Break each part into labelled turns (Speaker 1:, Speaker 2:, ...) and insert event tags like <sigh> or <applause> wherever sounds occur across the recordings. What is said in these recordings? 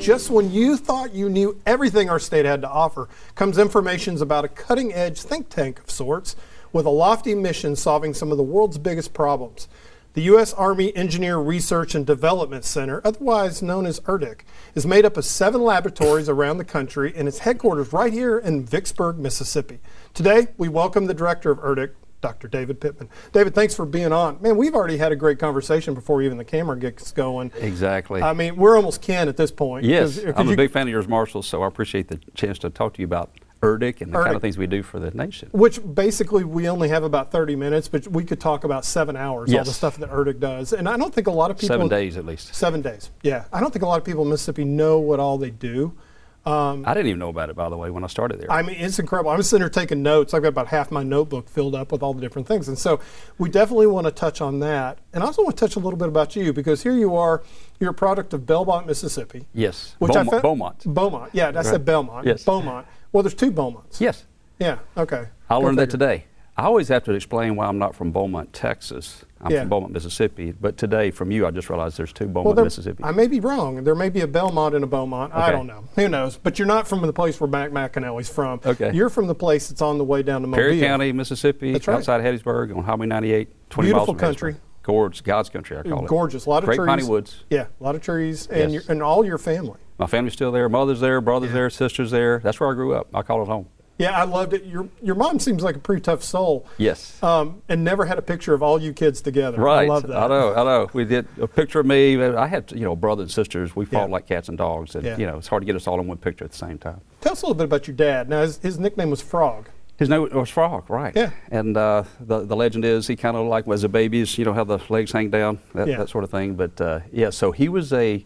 Speaker 1: Just when you thought you knew everything our state had to offer, comes information about a cutting edge think tank of sorts with a lofty mission solving some of the world's biggest problems. The U.S. Army Engineer Research and Development Center, otherwise known as ERDIC, is made up of seven laboratories around the country and its headquarters right here in Vicksburg, Mississippi. Today, we welcome the director of ERDIC, Dr. David Pittman. David, thanks for being on. Man, we've already had a great conversation before even the camera gets going.
Speaker 2: Exactly.
Speaker 1: I mean, we're almost kin at this point.
Speaker 2: Yes, I'm a big fan of yours, Marshall, so I appreciate the chance to talk to you about ERDIC and the kind of things we do for the nation.
Speaker 1: Which basically we only have about 30 minutes, but we could talk about seven hours, all the stuff that ERDIC does. And I don't think a lot of people.
Speaker 2: Seven days at least.
Speaker 1: Seven days, yeah. I don't think a lot of people in Mississippi know what all they do.
Speaker 2: Um, I didn't even know about it, by the way, when I started there.
Speaker 1: I mean, it's incredible. I'm sitting here taking notes. I've got about half my notebook filled up with all the different things. And so we definitely want to touch on that. And I also want to touch a little bit about you because here you are, you're a product of Belmont, Mississippi.
Speaker 2: yes,
Speaker 1: Which I
Speaker 2: Beaumont.
Speaker 1: found-
Speaker 2: Beaumont.
Speaker 1: Beaumont. Yeah, I said Belmont.
Speaker 2: Yes.
Speaker 1: Beaumont. Well, there's two Beaumonts.
Speaker 2: Yes,
Speaker 1: Yeah, okay.
Speaker 2: I learned that today. I always have to explain why I'm not from Beaumont, Texas. I'm
Speaker 1: Yeah.
Speaker 2: from Beaumont, Mississippi. But today, from you, I just realized there's two
Speaker 1: Well,
Speaker 2: Beaumont,
Speaker 1: there-
Speaker 2: Mississippi.
Speaker 1: I may be wrong. There may be a Belmont and a Beaumont. I don't know. Who knows? But you're not from the place where Mac McAnally's from.
Speaker 2: Okay.
Speaker 1: You're from the place that's on the way down to Mobile.
Speaker 2: Perry County, Mississippi,
Speaker 1: right.
Speaker 2: outside Hattiesburg on Highway 98, 20
Speaker 1: Beautiful
Speaker 2: miles from
Speaker 1: country.
Speaker 2: Hattiesburg. Gorgeous, God's country, I call it.
Speaker 1: Gorgeous. A lot of
Speaker 2: Great
Speaker 1: trees.
Speaker 2: piney woods.
Speaker 1: Yeah, a lot of trees, and
Speaker 2: Yes.
Speaker 1: your, and all your family.
Speaker 2: My family's still there. Mother's there, brother's
Speaker 1: Yeah.
Speaker 2: there, sister's there. That's where I grew up. I call it home.
Speaker 1: Yeah, I loved it. Your your mom seems like a pretty tough soul.
Speaker 2: Yes.
Speaker 1: Um, and never had a picture of all you kids together.
Speaker 2: Right.
Speaker 1: I love that.
Speaker 2: I know. I know. We did a picture of me. I had, you know, brothers and sisters. We fought
Speaker 1: Yeah.
Speaker 2: like cats and dogs, and
Speaker 1: Yeah.
Speaker 2: you know, it's hard to get us all in one picture at the same time.
Speaker 1: Tell us a little bit about your dad. Now, his, his nickname was Frog.
Speaker 2: His name was Frog, right?
Speaker 1: Yeah.
Speaker 2: And uh, the the legend is he kind of like was a baby's, you know, how the legs hang down, that,
Speaker 1: Yeah.
Speaker 2: that sort of thing. But uh, yeah, so he was a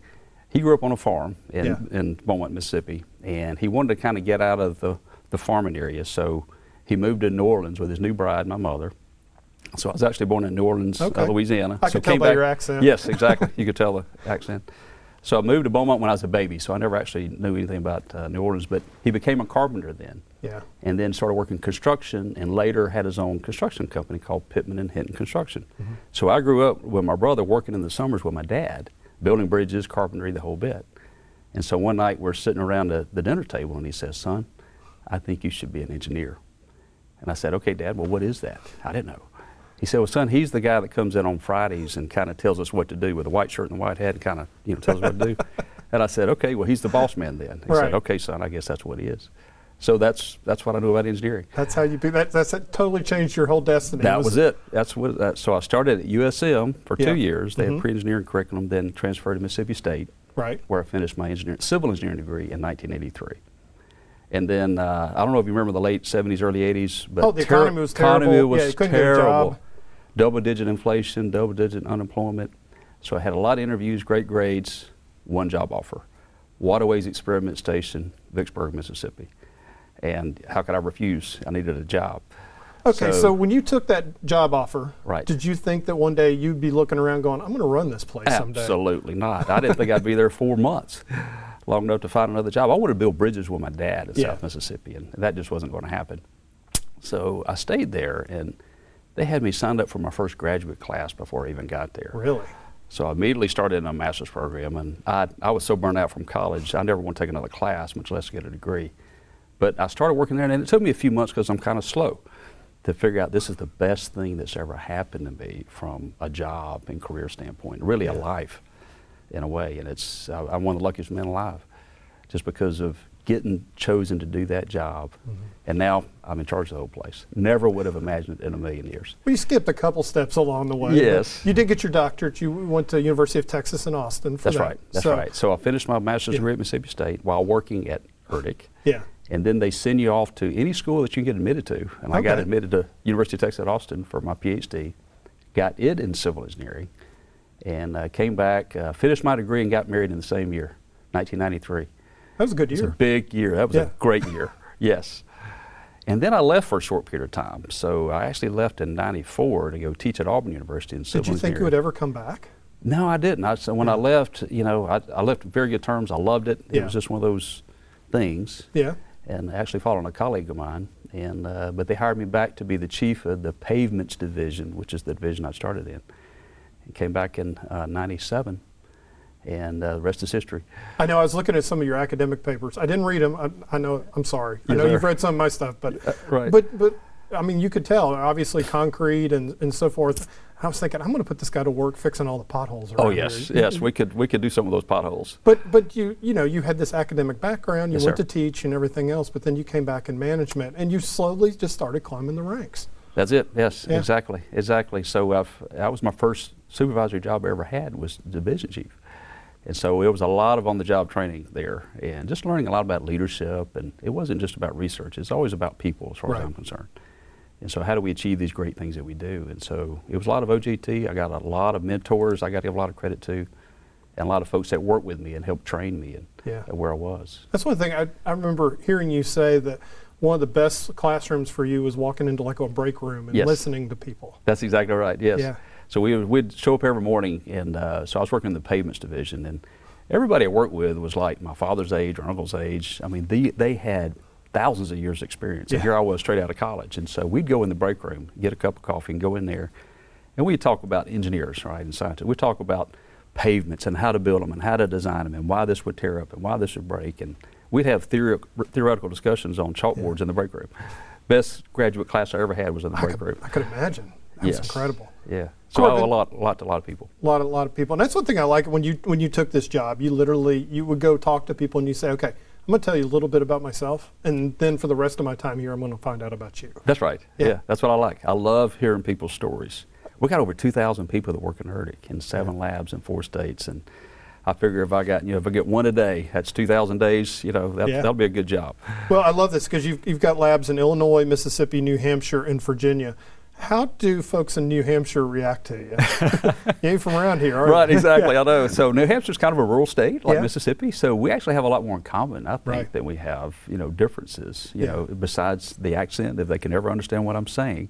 Speaker 2: he grew up on a farm in
Speaker 1: Yeah.
Speaker 2: in Beaumont, Mississippi, and he wanted to kind of get out of the the farming area, so he moved to New Orleans with his new bride, my mother. So I was actually born in New Orleans, uh, Louisiana.
Speaker 1: I
Speaker 2: so
Speaker 1: could tell by
Speaker 2: back-
Speaker 1: your accent.
Speaker 2: Yes, exactly. you could tell the accent. So I moved to Beaumont when I was a baby, so I never actually knew anything about uh, New Orleans. But he became a carpenter then
Speaker 1: Yeah.
Speaker 2: and then started working construction and later had his own construction company called Pittman and Hinton Construction.
Speaker 1: Mm-hmm.
Speaker 2: So I grew up with my brother working in the summers with my dad, building bridges, carpentry, the whole bit. And so one night we're sitting around the, the dinner table and he says, Son, I think you should be an engineer. And I said, Okay, Dad, well, what is that? I didn't know. He said, Well, son, he's the guy that comes in on Fridays and kind of tells us what to do with a white shirt and a white hat and kind of, you know, tells us what to do. <laughs> And I said, Okay, well, he's the boss man then. He
Speaker 1: Right.
Speaker 2: said, Okay, son, I guess that's what he is. So that's that's what I knew about engineering.
Speaker 1: That's how you be. That, that's that totally changed your whole destiny.
Speaker 2: That was it. That's what. That, so I started at USM for
Speaker 1: Yeah.
Speaker 2: two years. They
Speaker 1: Mhm.
Speaker 2: had pre-engineering curriculum. Then transferred to Mississippi State,
Speaker 1: Right.
Speaker 2: where I finished my engineering, civil engineering degree in 1983. And then uh, I don't know if you remember the late 70s, early 80s, but
Speaker 1: Oh, the economy was
Speaker 2: economy
Speaker 1: terrible.
Speaker 2: was
Speaker 1: Yeah, you couldn't get a
Speaker 2: terrible.
Speaker 1: Job.
Speaker 2: Double-digit inflation, double-digit unemployment. So I had a lot of interviews, great grades, one job offer, Waterways Experiment Station, Vicksburg, Mississippi. And how could I refuse? I needed a job.
Speaker 1: Okay, so, when you took that job offer,
Speaker 2: Right.
Speaker 1: did you think that one day you'd be looking around going, I'm going to run this place someday?
Speaker 2: Absolutely not. I didn't think I'd be there four months, long enough to find another job. I wanted to build bridges with my dad in
Speaker 1: Yeah.
Speaker 2: South Mississippi, and that just wasn't going to happen. So I stayed there, and they had me signed up for my first graduate class before I even got there.
Speaker 1: Really?
Speaker 2: So I immediately started in a master's program, and I, I was so burned out from college, I never want to take another class, much less get a degree. But I started working there, and it took me a few months because I'm kind of slow to figure out this is the best thing that's ever happened to me from a job and career standpoint, really a life in a way. And it's I, I'm one of the luckiest men alive, just because of getting chosen to do that job,
Speaker 1: Mm-hmm.
Speaker 2: and now I'm in charge of the whole place. Never would have imagined it in a million years.
Speaker 1: Well, you skipped a couple steps along the way.
Speaker 2: Yes.
Speaker 1: You did get your doctorate. You went to University of Texas in Austin for
Speaker 2: That's
Speaker 1: that.
Speaker 2: right. That's
Speaker 1: So-
Speaker 2: right. So I finished my master's
Speaker 1: Yeah.
Speaker 2: degree at Mississippi State while working at ERDIC.
Speaker 1: Yeah.
Speaker 2: And then they send you off to any school that you can get admitted to. And I got admitted to University of Texas at Austin for my PhD. Got it in civil engineering, and uh, came back, uh, finished my degree, and got married in the same year, 1993.
Speaker 1: That was a good year.
Speaker 2: a big year. That was
Speaker 1: Yeah.
Speaker 2: a great year. <laughs> Yes. And then I left for a short period of time. So I actually left in '94 to go teach at Auburn University in civil
Speaker 1: Did you think you would ever come back?
Speaker 2: No, I didn't. I, so when I left, you know, I, I left very good terms. I loved it. It
Speaker 1: Yeah.
Speaker 2: was just one of those things.
Speaker 1: Yeah.
Speaker 2: And actually following a colleague of mine, and uh, but they hired me back to be the chief of the pavements division, which is the division I started in. And came back in uh, '97, and uh, the rest is history.
Speaker 1: I know. I was looking at some of your academic papers. I didn't read them. I, I know. I'm sorry. I know
Speaker 2: sir.
Speaker 1: you've read some of my stuff, but
Speaker 2: Uh, right.
Speaker 1: but but I mean, you could tell. Obviously, concrete and, and so forth. I was thinking, I'm going to put this guy to work fixing all the potholes. Around
Speaker 2: Oh
Speaker 1: here.
Speaker 2: yes, yes, we could we could do some of those potholes.
Speaker 1: But but you you know you had this academic background. You
Speaker 2: Yes,
Speaker 1: went
Speaker 2: sir.
Speaker 1: to teach and everything else. But then you came back in management, and you slowly just started climbing the ranks.
Speaker 2: That's it. Yes,
Speaker 1: Yeah.
Speaker 2: exactly, exactly. So I've, that was my first supervisory job I ever had was division chief, and so it was a lot of on-the-job training there, and just learning a lot about leadership. And it wasn't just about research; it's always about people, as far
Speaker 1: Right.
Speaker 2: as I'm concerned. And so, how do we achieve these great things that we do? And so, it was a lot of OJT. I got a lot of mentors. I got to give a lot of credit to, and a lot of folks that worked with me and helped train me and
Speaker 1: Yeah.
Speaker 2: where I was.
Speaker 1: That's one thing I, I remember hearing you say that one of the best classrooms for you was walking into like a break room and
Speaker 2: Yes.
Speaker 1: listening to people.
Speaker 2: That's exactly right. Yes.
Speaker 1: Yeah.
Speaker 2: So we we'd show up every morning, and uh, so I was working in the pavements division, and everybody I worked with was like my father's age or uncle's age. I mean, they they had thousands of years' experience, and here I was straight out of college, and so we'd go in the break room, get a cup of coffee, and go in there, and we'd talk about engineers, right, and scientists. We'd talk about pavements and how to build them and how to design them and why this would tear up and why this would break, and we'd have theori- theoretical discussions on chalkboards in the break room. Best graduate class I ever had was in the
Speaker 1: I
Speaker 2: break
Speaker 1: could,
Speaker 2: room.
Speaker 1: I could imagine. That was
Speaker 2: Yes.
Speaker 1: incredible.
Speaker 2: Yeah. So I owe a lot, a lot to a lot of people.
Speaker 1: A lot, a lot of people, and that's one thing I like when you when you took this job. You literally you would go talk to people and you say, "Okay, I'm going to tell you a little bit about myself, and then for the rest of my time here, I'm going to find out about you."
Speaker 2: That's right.
Speaker 1: Yeah.
Speaker 2: Yeah. that's what I like. I love hearing people's stories. We got over 2,000 people that work in ERDIC in seven labs in four states, and I figure if I got you know if I get one a day, that's 2,000 days. You know that,
Speaker 1: Yeah.
Speaker 2: that'll be a good job.
Speaker 1: Well, I love this because you've, you've got labs in Illinois, Mississippi, New Hampshire, and Virginia. How do folks in New Hampshire react to you? <laughs> you ain't from around here, are
Speaker 2: Right, exactly. <laughs> I know. So New Hampshire's kind of a rural state like
Speaker 1: Yeah.
Speaker 2: Mississippi, so we actually have a lot more in common, I think,
Speaker 1: Right.
Speaker 2: than we have you know differences. You
Speaker 1: Yeah.
Speaker 2: know, besides the accent, if they can ever understand what I'm saying.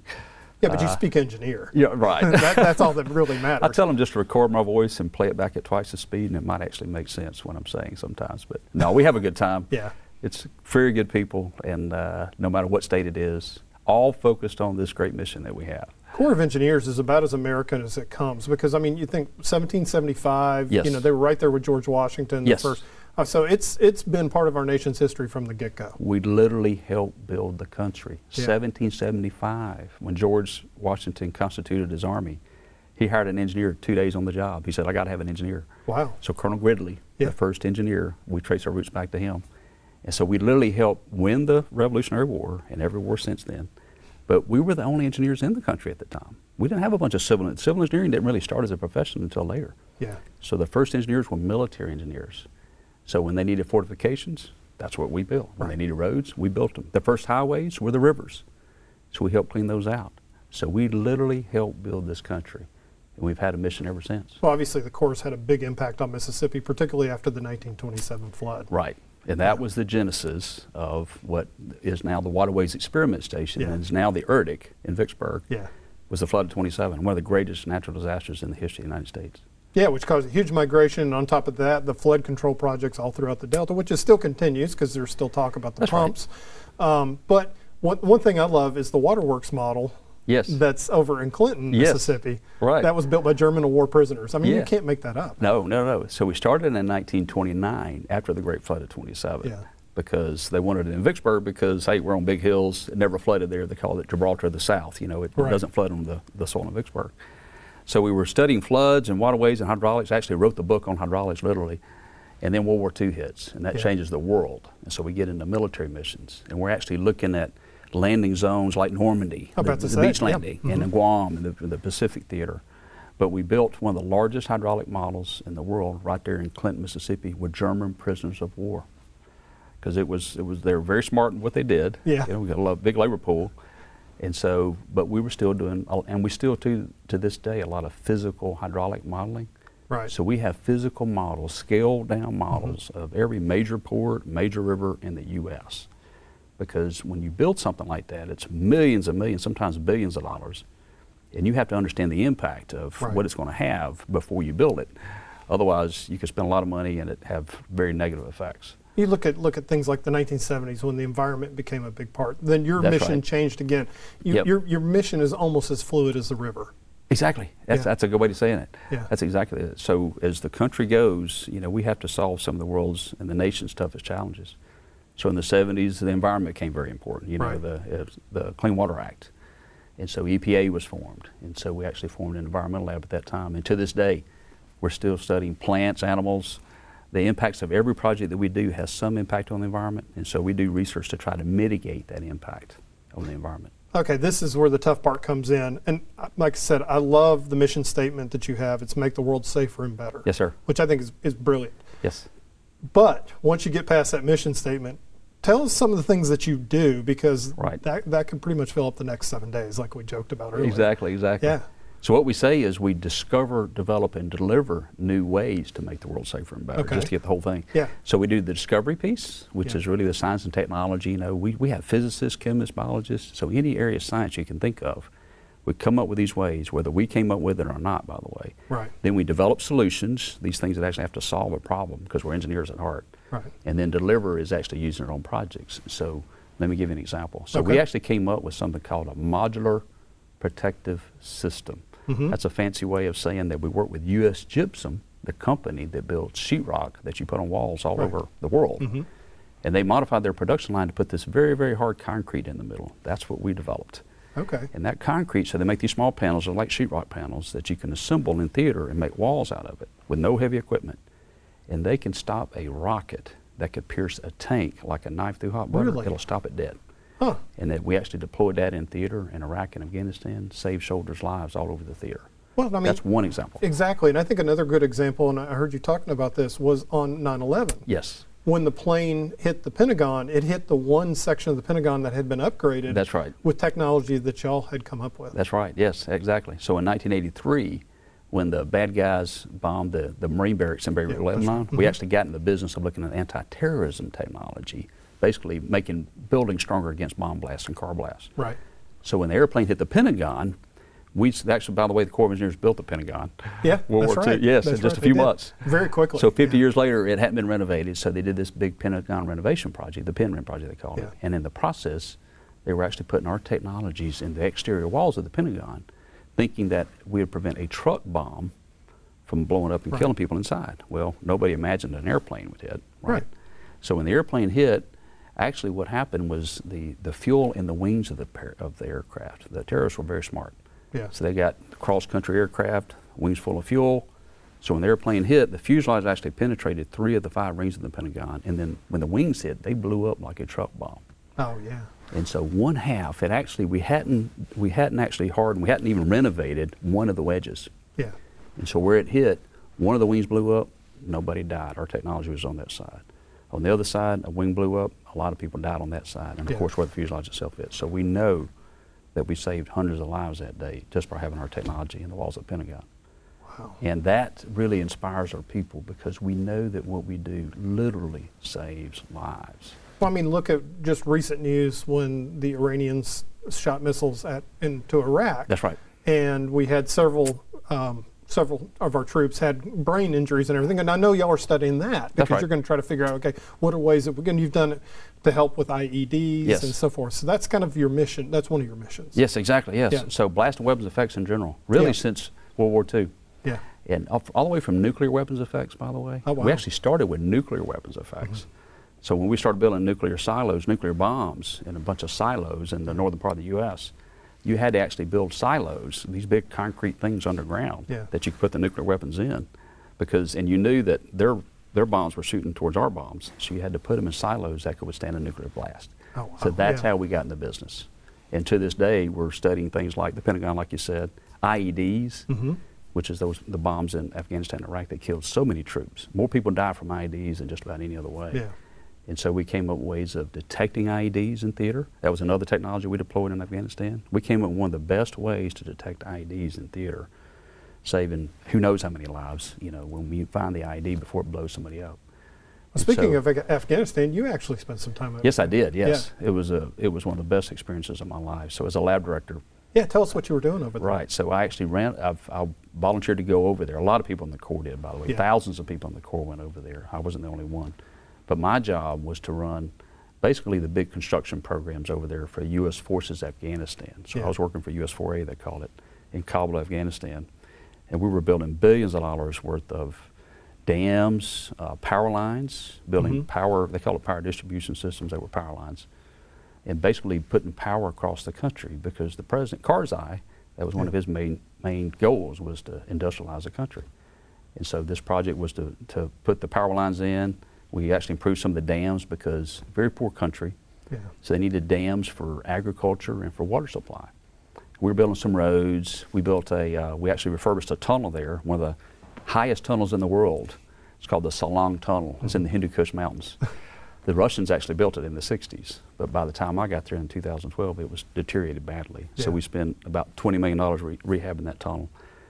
Speaker 1: yeah, but you speak engineer. <laughs>
Speaker 2: Yeah, right.
Speaker 1: that, that's all that really matters.
Speaker 2: I tell them just to record my voice and play it back at twice the speed, and it might actually make sense what I'm saying sometimes. But no, we have a good time.
Speaker 1: Yeah.
Speaker 2: It's very good people, and uh, no matter what state it is, all focused on this great mission that we have.
Speaker 1: Corps of Engineers is about as American as it comes because I mean, you think 1775.
Speaker 2: Yes.
Speaker 1: You know, they were right there with George Washington.
Speaker 2: Yes.
Speaker 1: The first. Uh, so it's it's been part of our nation's history from the get go.
Speaker 2: We literally helped build the country.
Speaker 1: Yeah.
Speaker 2: 1775, when George Washington constituted his army, he hired an engineer two days on the job. He said, I got to have an engineer.
Speaker 1: Wow.
Speaker 2: So Colonel Gridley,
Speaker 1: Yeah.
Speaker 2: the first engineer, we trace our roots back to him. And so we literally helped win the Revolutionary War and every war since then. But we were the only engineers in the country at the time. We didn't have a bunch of civil civil engineering didn't really start as a profession until later.
Speaker 1: Yeah.
Speaker 2: So the first engineers were military engineers. So when they needed fortifications, that's what we built. When they needed roads, we built them. The first highways were the rivers. So we helped clean those out. So we literally helped build this country. And we've had a mission ever since.
Speaker 1: Well, obviously, the Corps had a big impact on Mississippi, particularly after the 1927 flood.
Speaker 2: Right. And that was the genesis of what is now the Waterways Experiment Station
Speaker 1: Yeah.
Speaker 2: and is now the ERDIC in Vicksburg.
Speaker 1: Yeah.
Speaker 2: Was the flood of 27, one of the greatest natural disasters in the history of the United States.
Speaker 1: Yeah, which caused a huge migration. And on top of that, the flood control projects all throughout the Delta, which is still continues because there's still talk about the
Speaker 2: That's right.
Speaker 1: pumps. Um, but one, one thing I love is the waterworks model.
Speaker 2: Yes.
Speaker 1: That's over in Clinton,
Speaker 2: Yes.
Speaker 1: Mississippi.
Speaker 2: Right.
Speaker 1: That was built by German war prisoners. I mean, you can't make that up.
Speaker 2: No, no, no. So we started in 1929 after the Great Flood of 27.
Speaker 1: Yeah.
Speaker 2: Because they wanted it in Vicksburg because, hey, we're on big hills. It never flooded there. They called it Gibraltar of the South. You know, it,
Speaker 1: Right.
Speaker 2: doesn't flood on the, the soil in Vicksburg. So we were studying floods and waterways and hydraulics. I actually wrote the book on hydraulics literally. And then World War II hits, and that
Speaker 1: Yeah.
Speaker 2: changes the world. And so we get into military missions. And we're actually looking at landing zones like Normandy, the, the beach
Speaker 1: yeah.
Speaker 2: landing, and in Guam, and the, the Pacific Theater. But we built one of the largest hydraulic models in the world right there in Clinton, Mississippi, with German prisoners of war. Because it was, it was, they were very smart in what they did.
Speaker 1: Yeah.
Speaker 2: You know, we got a lot, big labor pool. And so, but we were still doing, and we still do to this day, a lot of physical hydraulic modeling.
Speaker 1: Right.
Speaker 2: So we have physical models, scaled down models
Speaker 1: Mm-hmm.
Speaker 2: of every major port, major river in the U.S. Because when you build something like that, it's millions and millions, sometimes billions of dollars. And you have to understand the impact of
Speaker 1: Right.
Speaker 2: what it's going to have before you build it. Otherwise, you could spend a lot of money and it have very negative effects.
Speaker 1: You look at look at things like the 1970s when the environment became a big part. Then your
Speaker 2: That's
Speaker 1: mission
Speaker 2: right.
Speaker 1: changed again. You,
Speaker 2: Yep.
Speaker 1: Your your mission is almost as fluid as the river.
Speaker 2: Exactly. That's,
Speaker 1: Yeah.
Speaker 2: that's a good way to saying it.
Speaker 1: Yeah.
Speaker 2: That's exactly it. So as the country goes, you know, we have to solve some of the world's and the nation's toughest challenges. So in the 70s, the environment became very important. You know,
Speaker 1: Right.
Speaker 2: the uh, the Clean Water Act, and so EPA was formed, and so we actually formed an environmental lab at that time. And to this day, we're still studying plants, animals. The impacts of every project that we do has some impact on the environment, and so we do research to try to mitigate that impact on the environment.
Speaker 1: Okay, this is where the tough part comes in. And uh, like I said, I love the mission statement that you have. It's make the world safer and better.
Speaker 2: Yes, sir.
Speaker 1: Which I think is, is brilliant.
Speaker 2: Yes.
Speaker 1: But once you get past that mission statement, tell us some of the things that you do because
Speaker 2: Right.
Speaker 1: that, that can pretty much fill up the next seven days, like we joked about earlier.
Speaker 2: Exactly, exactly.
Speaker 1: Yeah.
Speaker 2: So what we say is we discover, develop, and deliver new ways to make the world safer and better,
Speaker 1: Okay.
Speaker 2: just to get the whole thing.
Speaker 1: Yeah.
Speaker 2: So we do the discovery piece, which
Speaker 1: Yeah.
Speaker 2: is really the science and technology. You know, we, we have physicists, chemists, biologists, so any area of science you can think of, we come up with these ways, whether we came up with it or not, by the way.
Speaker 1: Right.
Speaker 2: Then we develop solutions, these things that actually have to solve a problem because we're engineers at heart.
Speaker 1: Right.
Speaker 2: And then deliver is actually using it on projects. So let me give you an example. So we actually came up with something called a modular protective system.
Speaker 1: Mhm.
Speaker 2: That's a fancy way of saying that we work with U.S. Gypsum, the company that builds sheetrock that you put on walls all
Speaker 1: Right.
Speaker 2: over the world.
Speaker 1: Mhm.
Speaker 2: And they modified their production line to put this very, very hard concrete in the middle. That's what we developed.
Speaker 1: Okay.
Speaker 2: And that concrete, so they make these small panels, they're like sheetrock panels that you can assemble in theater and make walls out of it with no heavy equipment. And they can stop a rocket that could pierce a tank like a knife through hot butter.
Speaker 1: Really?
Speaker 2: It'll stop it dead.
Speaker 1: Huh.
Speaker 2: And that we actually deployed that in theater in Iraq and Afghanistan, saved soldiers' lives all over the theater.
Speaker 1: Well, I mean,
Speaker 2: That's one example.
Speaker 1: exactly. And I think another good example, and I heard you talking about this, was on 9 11.
Speaker 2: Yes,
Speaker 1: When the plane hit the Pentagon, it hit the one section of the Pentagon that had been upgraded
Speaker 2: that's right.
Speaker 1: with technology that y'all had come up with.
Speaker 2: That's right. Yes, exactly. So in 1983, when the bad guys bombed the, the Marine barracks in Beirut,
Speaker 1: Yeah,
Speaker 2: Lebanon, we
Speaker 1: Mhm.
Speaker 2: actually got in the business of looking at anti-terrorism technology, basically making buildings stronger against bomb blasts and car blasts.
Speaker 1: right.
Speaker 2: So when the airplane hit the Pentagon, we actually, by the way, the Corps of Engineers built the Pentagon.
Speaker 1: Yeah,
Speaker 2: World
Speaker 1: that's
Speaker 2: War
Speaker 1: right.
Speaker 2: II. Yes,
Speaker 1: That's
Speaker 2: in just
Speaker 1: right,
Speaker 2: a few months.
Speaker 1: Very quickly.
Speaker 2: So 50
Speaker 1: yeah.
Speaker 2: years later, it hadn't been renovated, so they did this big Pentagon renovation project, the PenRen project they called
Speaker 1: Yeah.
Speaker 2: it. And in the process, they were actually putting our technologies in the exterior walls of the Pentagon, thinking that we would prevent a truck bomb from blowing up and
Speaker 1: Right.
Speaker 2: killing people inside. Well, nobody imagined an airplane would hit.
Speaker 1: Right.
Speaker 2: So when the airplane hit, actually what happened was the, the fuel in the wings of the, of the aircraft, the terrorists were very smart.
Speaker 1: Yeah.
Speaker 2: So they got cross-country aircraft, wings full of fuel. So when the airplane hit, the fuselage actually penetrated three of the five rings of the Pentagon, and then when the wings hit, they blew up like a truck bomb.
Speaker 1: Oh, yeah.
Speaker 2: And so one half, it actually we hadn't we hadn't actually hardened, we hadn't even renovated one of the wedges.
Speaker 1: Yeah.
Speaker 2: And so where it hit, one of the wings blew up, nobody died. Our technology was on that side. On the other side, a wing blew up, a lot of people died on that side, and
Speaker 1: Yeah.
Speaker 2: of course where the fuselage itself is. So we know that we saved hundreds of lives that day just by having our technology in the walls of the Pentagon.
Speaker 1: Wow.
Speaker 2: And that really inspires our people because we know that what we do literally saves lives.
Speaker 1: Well, I mean, look at just recent news when the Iranians shot missiles at into Iraq.
Speaker 2: That's right.
Speaker 1: and we had several um, several of our troops had brain injuries and everything. And I know y'all are studying that because
Speaker 2: right.
Speaker 1: you're going to try to figure out okay, what are ways that we can. You've done it to help with IEDs
Speaker 2: Yes.
Speaker 1: and so forth. So that's kind of your mission. That's one of your missions.
Speaker 2: Yes, exactly. Yes.
Speaker 1: Yeah.
Speaker 2: So blast and weapons effects in general, really
Speaker 1: Yeah.
Speaker 2: since World War II.
Speaker 1: Yeah.
Speaker 2: And all, all the way from nuclear weapons effects, by the way.
Speaker 1: Oh, wow.
Speaker 2: We actually started with nuclear weapons effects. So when we started building nuclear silos, nuclear bombs in a bunch of silos in the northern part of the U.S., you had to actually build silos, these big concrete things underground
Speaker 1: Yeah.
Speaker 2: that you could put the nuclear weapons in, because and you knew that their their bombs were shooting towards our bombs, so you had to put them in silos that could withstand a nuclear blast.
Speaker 1: Oh, wow.
Speaker 2: So that's
Speaker 1: Yeah.
Speaker 2: how we got in the business. And to this day, we're studying things like the Pentagon, like you said, IEDs,
Speaker 1: Mhm.
Speaker 2: which is those the bombs in Afghanistan and Iraq that killed so many troops. More people die from IEDs than just about any other way.
Speaker 1: Yeah.
Speaker 2: And so we came up with ways of detecting IEDs in theater. That was another technology we deployed in Afghanistan. We came up with one of the best ways to detect IEDs in theater, saving who knows how many lives, you know, when we find the IED before it blows somebody up.
Speaker 1: Speaking
Speaker 2: so-
Speaker 1: of Afghanistan, you actually spent some time. over
Speaker 2: Yes, I did. Yes, it was a it was one of the best experiences of my life. So as a lab director,
Speaker 1: Yeah, tell us what you were doing over there.
Speaker 2: Right. So I actually ran. I've, I volunteered to go over there. A lot of people in the Corps did, by the way.
Speaker 1: Yeah.
Speaker 2: Thousands of people in the Corps went over there. I wasn't the only one. But my job was to run basically the big construction programs over there for U.S. Forces Afghanistan. So
Speaker 1: Yeah.
Speaker 2: I was working for USFOR-A, they called it, in Kabul, Afghanistan, and we were building billions of dollars worth of dams, uh, power lines, building
Speaker 1: Mhm.
Speaker 2: power. They call it power distribution systems. They were power lines and basically putting power across the country because the president Karzai, that was one
Speaker 1: Yeah.
Speaker 2: of his main main goals was to industrialize the country. And so this project was to, to put the power lines in. We actually improved some of the dams because very poor country,
Speaker 1: Yeah.
Speaker 2: so they needed dams for agriculture and for water supply. We were building some roads. We built a, uh, we actually refurbished a tunnel there, one of the highest tunnels in the world. It's called the Salang Tunnel. It's in the Hindu Kush Mountains. The Russians actually built it in the 60s, but by the time I got there in 2012, it was deteriorated badly. So we spent about 20 million dollars re- rehabbing that tunnel.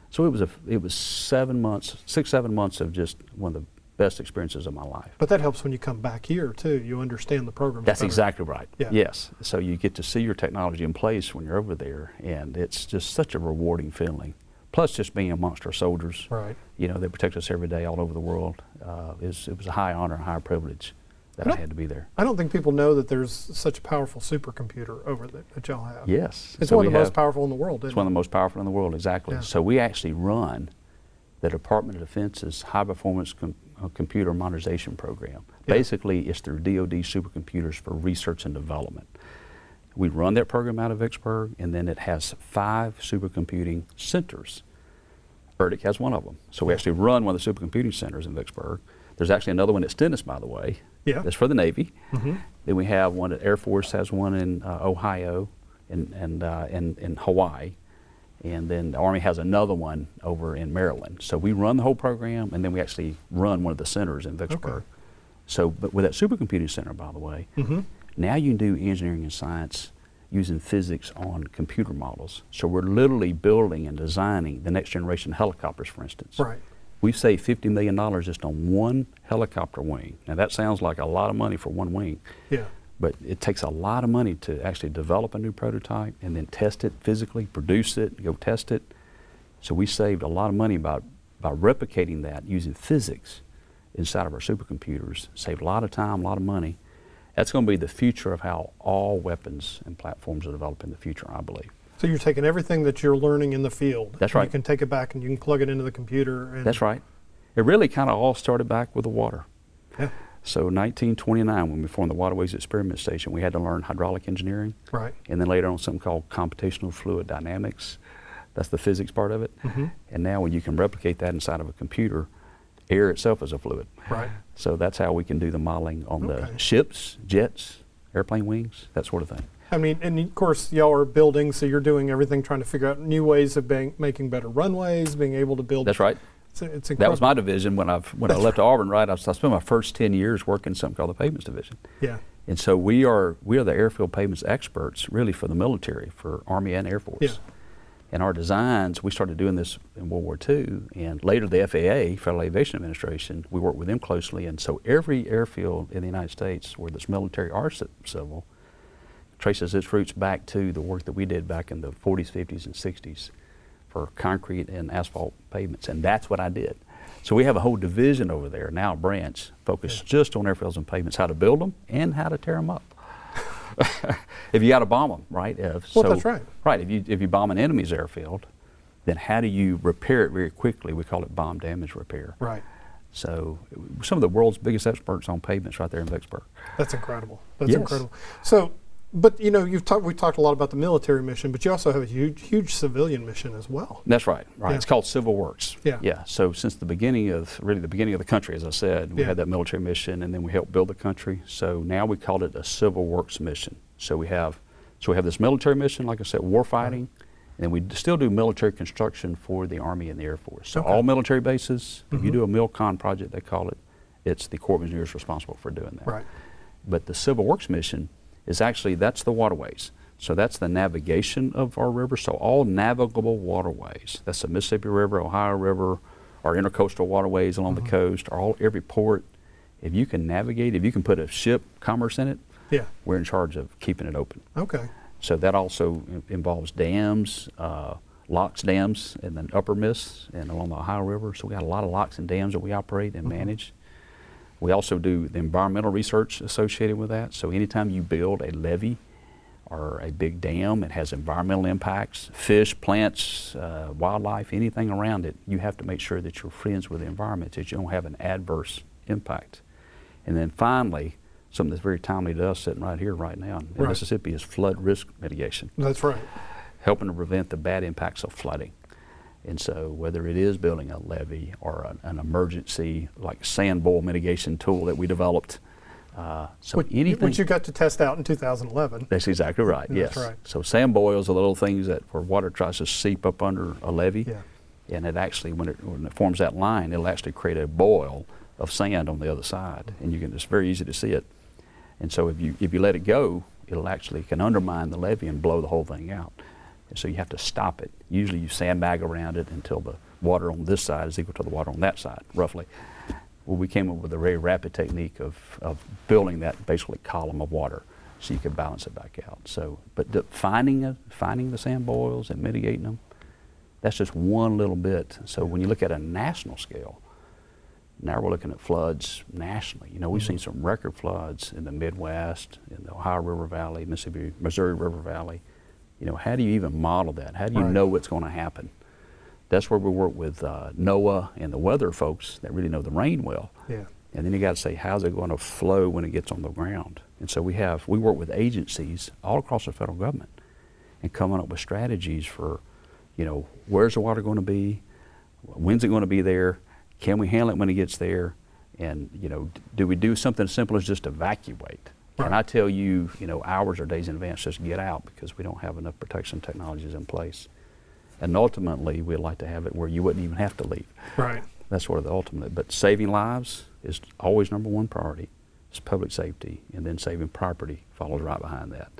Speaker 2: So it was a, it was seven months, six seven months of just one of the best experiences of my life.
Speaker 1: But that helps when you come back here too. You understand the program.
Speaker 2: That's exactly right.
Speaker 1: Yeah.
Speaker 2: Yes. So you get to see your technology in place when you're over there, and it's just such a rewarding feeling. Plus, just being amongst our soldiers,
Speaker 1: Right.
Speaker 2: you know, they protect us every day all over the world. Uh, is it was a high honor, and high privilege that I
Speaker 1: Yep.
Speaker 2: had to be there.
Speaker 1: I don't think people know that there's such a powerful supercomputer over there that y'all have.
Speaker 2: Yes.
Speaker 1: It's
Speaker 2: So
Speaker 1: one of the most powerful in the world.
Speaker 2: It's
Speaker 1: Isn't
Speaker 2: one of the most powerful in the world, exactly.
Speaker 1: Yeah.
Speaker 2: So we actually run the Department of Defense's high performance com- uh, computer modernization program.
Speaker 1: Yeah.
Speaker 2: Basically, it's through DoD supercomputers for research and development. We run that program out of Vicksburg, and then it has five supercomputing centers. ERDIC has one of them. So we actually run one of the supercomputing centers in Vicksburg. There's actually another one at Stennis, by the way.
Speaker 1: Yeah.
Speaker 2: That's for the Navy.
Speaker 1: Mhm.
Speaker 2: Then we have one at Air Force has one in uh, Ohio and and uh, in, in Hawaii, and then the Army has another one over in Maryland. So we run the whole program, and then we actually run one of the centers in Vicksburg.
Speaker 1: Okay.
Speaker 2: So, but with that supercomputing center, by the way,
Speaker 1: Mhm.
Speaker 2: now you can do engineering and science using physics on computer models. So we're literally building and designing the next generation helicopters, for instance.
Speaker 1: Right.
Speaker 2: We've saved $50 million just on one helicopter wing. Now, that sounds like a lot of money for one wing,
Speaker 1: Yeah.
Speaker 2: But it takes a lot of money to actually develop a new prototype and then test it physically, produce it, go test it. So we saved a lot of money by, by replicating that using physics inside of our supercomputers. Saved a lot of time, a lot of money. That's going to be the future of how all weapons and platforms are developed in the future, I believe.
Speaker 1: So you're taking everything that you're learning in the field.
Speaker 2: That's right.
Speaker 1: You can take it back and you can plug it into the computer. And
Speaker 2: That's right. It really kind of all started back with the water.
Speaker 1: Yeah.
Speaker 2: So 1929, when we formed the Waterways Experiment Station, we had to learn hydraulic engineering,
Speaker 1: Right.
Speaker 2: and then later on something called computational fluid dynamics. That's the physics part of it.
Speaker 1: Mm -hmm.
Speaker 2: And now when you can replicate that inside of a computer, air itself is a fluid.
Speaker 1: Right.
Speaker 2: So that's how we can do the modeling on
Speaker 1: Okay.
Speaker 2: the ships, jets, airplane wings, that sort of thing.
Speaker 1: I mean, and of course, y'all are building, so you're doing everything trying to figure out new ways of being, making better runways, being able to build.
Speaker 2: That's right.
Speaker 1: It's, it's
Speaker 2: That was my division when I when I left Auburn. Right, I, I spent my first ten years working something called the pavements division.
Speaker 1: Yeah.
Speaker 2: And so we are we are the airfield pavements experts really for the military, for Army and Air Force.
Speaker 1: Yeah.
Speaker 2: And our designs, we started doing this in World War II, and later the FAA, Federal Aviation Administration, we worked with them closely. And so every airfield in the United States, whether it's military or civil, traces its roots back to the work that we did back in the 40s, 50s, and 60s for concrete and asphalt pavements. And that's what I did. So we have a whole division over there, now a branch, focused
Speaker 1: Yeah.
Speaker 2: just on airfields and pavements, how to build them and how to tear them up. <laughs> if you got to bomb them, right? If,
Speaker 1: Well, that's right.
Speaker 2: Right. If you if you bomb an enemy's airfield, then how do you repair it very quickly? We call it bomb damage repair.
Speaker 1: Right.
Speaker 2: So some of the world's biggest experts on pavements right there in Vicksburg.
Speaker 1: That's incredible. That's
Speaker 2: Yes.
Speaker 1: incredible. So, but you know, you've talked. We talked a lot about the military mission, but you also have a huge, huge civilian mission as well.
Speaker 2: That's right. Right.
Speaker 1: Yeah.
Speaker 2: It's called Civil Works.
Speaker 1: Yeah.
Speaker 2: Yeah. So since the beginning of really the beginning of the country, as I said, we
Speaker 1: Yeah.
Speaker 2: had that military mission, and then we helped build the country. So now we call it a Civil Works mission. So we have so we have this military mission, like I said, war fighting, and then we still do military construction for the Army and the Air Force. So
Speaker 1: Okay. Mm-hmm.
Speaker 2: all military bases. If you do a MILCON project, they call it. It's the Corps of Engineers responsible for doing that.
Speaker 1: Right.
Speaker 2: But the Civil Works mission is actually that's the waterways. So that's the navigation of our rivers. So all navigable waterways. That's the Mississippi River, Ohio River, our intercoastal waterways along
Speaker 1: Mm-hmm.
Speaker 2: the coast, or all every port. If you can navigate, if you can put a ship commerce in it,
Speaker 1: Yeah.
Speaker 2: we're in charge of keeping it open.
Speaker 1: Okay.
Speaker 2: So that also involves dams, uh, locks dams in the upper Miss and along the Ohio River. So we got a lot of locks and dams that we operate and manage. We also do the environmental research associated with that. So anytime you build a levee or a big dam, it has environmental impacts, fish, plants, uh, wildlife, anything around it. You have to make sure that you're friends with the environment, that you don't have an adverse impact. And then finally, something that's very timely to us sitting right here, right now in
Speaker 1: Right.
Speaker 2: Mississippi is flood risk mitigation
Speaker 1: That's right.
Speaker 2: helping to prevent the bad impacts of flooding. And so, whether it is building a levee or an, an emergency like sand boil mitigation tool that we developed, uh, so
Speaker 1: Which,
Speaker 2: anything.
Speaker 1: which you got to test out in 2011.
Speaker 2: that's exactly right.
Speaker 1: That's
Speaker 2: yes.
Speaker 1: right.
Speaker 2: So sand boils are little things that where water tries to seep up under a levee,
Speaker 1: Yeah.
Speaker 2: and it actually when it when it forms that line, it'll actually create a boil of sand on the other side, and you can it's very easy to see it. And so if you if you let it go, it'll actually can undermine the levee and blow the whole thing out. And so you have to stop it. Usually you sandbag around it until the water on this side is equal to the water on that side, roughly. Well, we came up with a very rapid technique of, of building that basically column of water so you could balance it back out. So, but the, finding a, finding the sand boils and mitigating them, that's just one little bit. So when you look at a national scale, now we're looking at floods nationally. You know, we've seen mm-hmm. some record floods in the Midwest, in the Ohio River Valley, Mississippi, Missouri River Valley. You know, how do you even model that? How do you
Speaker 1: Right.
Speaker 2: know what's going to happen? That's where we work with uh, NOAA and the weather folks that really know the rain well.
Speaker 1: Yeah.
Speaker 2: And then you got to say, how's it going to flow when it gets on the ground? And so we have, we work with agencies all across the federal government and coming up with strategies for, you know, where's the water going to be? When's it going to be there? Can we handle it when it gets there? And, you know, do we do something as simple as just evacuate?
Speaker 1: Right.
Speaker 2: Can I tell you, you know, hours or days in advance, just get out because we don't have enough protection technologies in place? And ultimately, we'd like to have it where you wouldn't even have to leave.
Speaker 1: Right.
Speaker 2: That's sort of the ultimate. But saving lives is always number one priority. It's public safety, and then saving property follows right behind that.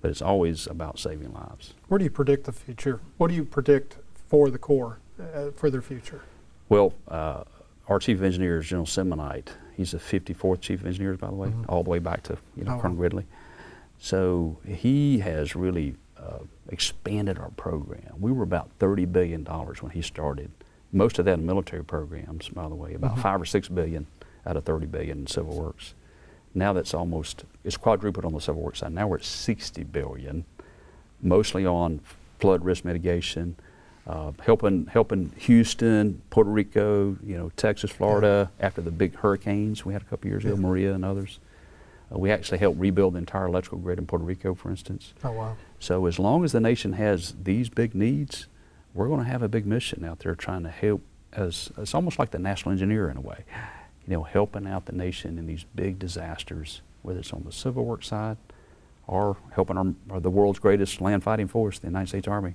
Speaker 2: But it's always about saving lives.
Speaker 1: Where do you predict the future? What do you predict for the Corps uh, for their future?
Speaker 2: Well, uh, our chief of engineer is General Semonite. He's the 54th chief of engineers, by the way, all the way back to you know
Speaker 1: Oh.
Speaker 2: Colonel Gridley. So he has really uh, expanded our program. We were about 30 billion dollars when he started. Most of that in military programs, by the way, about five or six billion out of 30 billion in civil works. Now that's almost it's quadrupled on the civil works side. Now we're at 60 billion, mostly on flood risk mitigation, uh, helping helping Houston, Puerto Rico, you know, Texas, Florida after the big hurricanes we had a couple years ago,
Speaker 1: Yeah.
Speaker 2: Maria and others. Uh, we actually helped rebuild the entire electrical grid in Puerto Rico, for instance.
Speaker 1: Oh wow.
Speaker 2: So as long as the nation has these big needs, we're going to have a big mission out there trying to help. As it's almost like the national engineer in a way, you know, helping out the nation in these big disasters, whether it's on the civil works side or helping our, or the world's greatest land fighting force, the United States Army,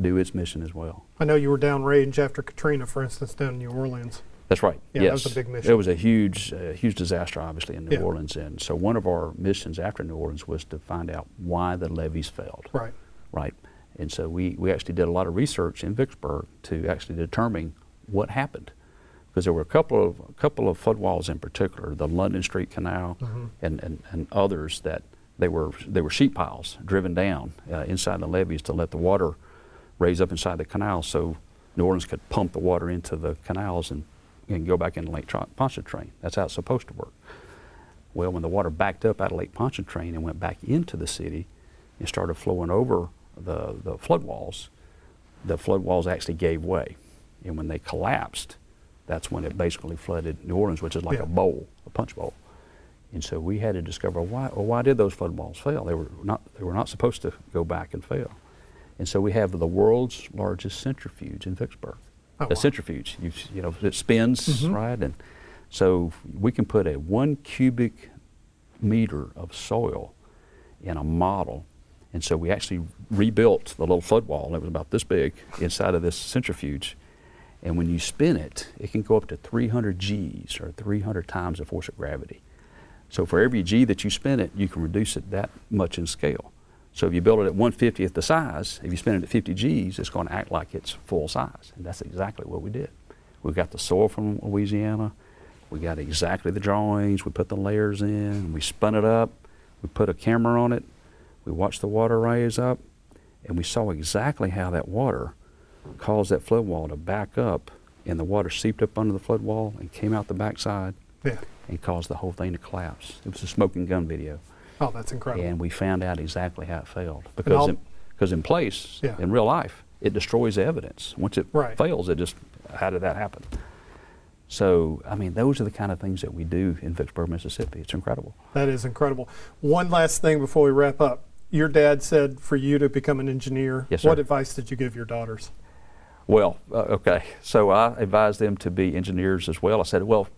Speaker 2: do its mission as well.
Speaker 1: I know you were downrange after Katrina, for instance, down in New Orleans.
Speaker 2: That's right.
Speaker 1: Yeah,
Speaker 2: yes.
Speaker 1: that was a big mission.
Speaker 2: It was a huge, uh, huge disaster, obviously, in New
Speaker 1: Yeah.
Speaker 2: Orleans. And so one of our missions after New Orleans was to find out why the levees failed.
Speaker 1: Right.
Speaker 2: right? And so we, we actually did a lot of research in Vicksburg to actually determine what happened. Because there were a couple of, a couple of flood walls in particular, the London Street Canal
Speaker 1: Mhm.
Speaker 2: and, and, and others that they were, they were sheet piles driven down uh, inside the levees to let the water raise up inside the canal so New Orleans could pump the water into the canals and, and go back into Lake Pontchartrain. That's how it's supposed to work. Well, when the water backed up out of Lake Pontchartrain and went back into the city and started flowing over the, the flood walls, the flood walls actually gave way. And when they collapsed, that's when it basically flooded New Orleans, which is like
Speaker 1: Yeah.
Speaker 2: a bowl, a punch bowl. And so we had to discover why, well, why did those flood walls fail? They were not, they were not supposed to go back and fail. And so we have the world's largest centrifuge in Vicksburg.
Speaker 1: Oh,
Speaker 2: the
Speaker 1: wow.
Speaker 2: centrifuge, you, you know, it spins,
Speaker 1: Mhm.
Speaker 2: right? And so we can put a one cubic meter of soil in a model. And so we actually rebuilt the little flood wall. It was about this big inside of this centrifuge. And when you spin it, it can go up to 300 G's or 300 times the force of gravity. So for every G that you spin it, you can reduce it that much in scale. So if you build it at 150th the size, if you spin it at 50 G's, it's going to act like it's full size. And that's exactly what we did. We got the soil from Louisiana. We got exactly the drawings. We put the layers in. We spun it up. We put a camera on it. We watched the water rise up, and we saw exactly how that water caused that flood wall to back up, and the water seeped up under the flood wall and came out the backside
Speaker 1: Yeah.
Speaker 2: and caused the whole thing to collapse. It was a smoking gun video,
Speaker 1: Oh, that's incredible.
Speaker 2: and we found out exactly how it failed because in, because in place
Speaker 1: Yeah.
Speaker 2: in real life it destroys the evidence. Once it
Speaker 1: Right.
Speaker 2: fails, it just how did that happen? So I mean, those are the kind of things that we do in Vicksburg, Mississippi. It's incredible.
Speaker 1: That is incredible. One last thing before we wrap up. Your dad said for you to become an engineer.
Speaker 2: Yes, sir.
Speaker 1: What advice did you give your daughters?
Speaker 2: Well, uh, okay. So I advised them to be engineers as well. I said, well,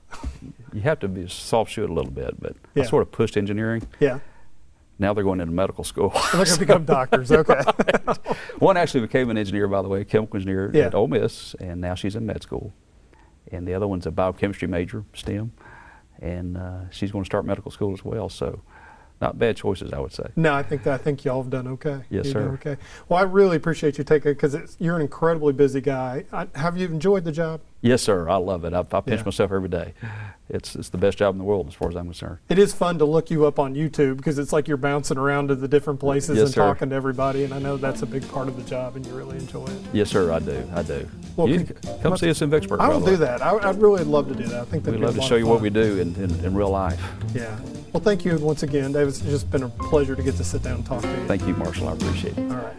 Speaker 2: you have to be soft shoe it a little bit, but
Speaker 1: Yeah.
Speaker 2: I sort of pushed engineering.
Speaker 1: Yeah.
Speaker 2: Now they're going into medical school. <laughs>
Speaker 1: They're going to become doctors. <laughs> Okay.
Speaker 2: One actually became an engineer, by the way, a chemical engineer
Speaker 1: Yeah.
Speaker 2: at Ole Miss, and now she's in med school. And the other one's a biochemistry major, STEM, and uh, she's going to start medical school as well. So, not bad choices, I would say.
Speaker 1: No, I think I think y'all have done okay.
Speaker 2: Yes,
Speaker 1: You've done
Speaker 2: sir.
Speaker 1: Okay. Well, I really appreciate you taking because you're an incredibly busy guy. I, have you enjoyed the job?
Speaker 2: Yes, sir. I love it. I, I pinch
Speaker 1: Yeah.
Speaker 2: myself every day. It's it's the best job in the world as far as I'm concerned.
Speaker 1: It is fun to look you up on YouTube because it's like you're bouncing around to the different places
Speaker 2: Yes,
Speaker 1: and
Speaker 2: sir.
Speaker 1: talking to everybody, and I know that's a big part of the job, and you really enjoy it.
Speaker 2: Yes, sir. I do. I do.
Speaker 1: Well,
Speaker 2: you to come see us in Vicksburg.
Speaker 1: I will do that. I, I'd really love to do that. I think
Speaker 2: We'd
Speaker 1: be a
Speaker 2: love to show you what we do in, in, in real life.
Speaker 1: Yeah. Well, thank you once again, David. It's just been a pleasure to get to sit down and talk to you.
Speaker 2: Thank you, Marshall. I appreciate it.
Speaker 1: All right.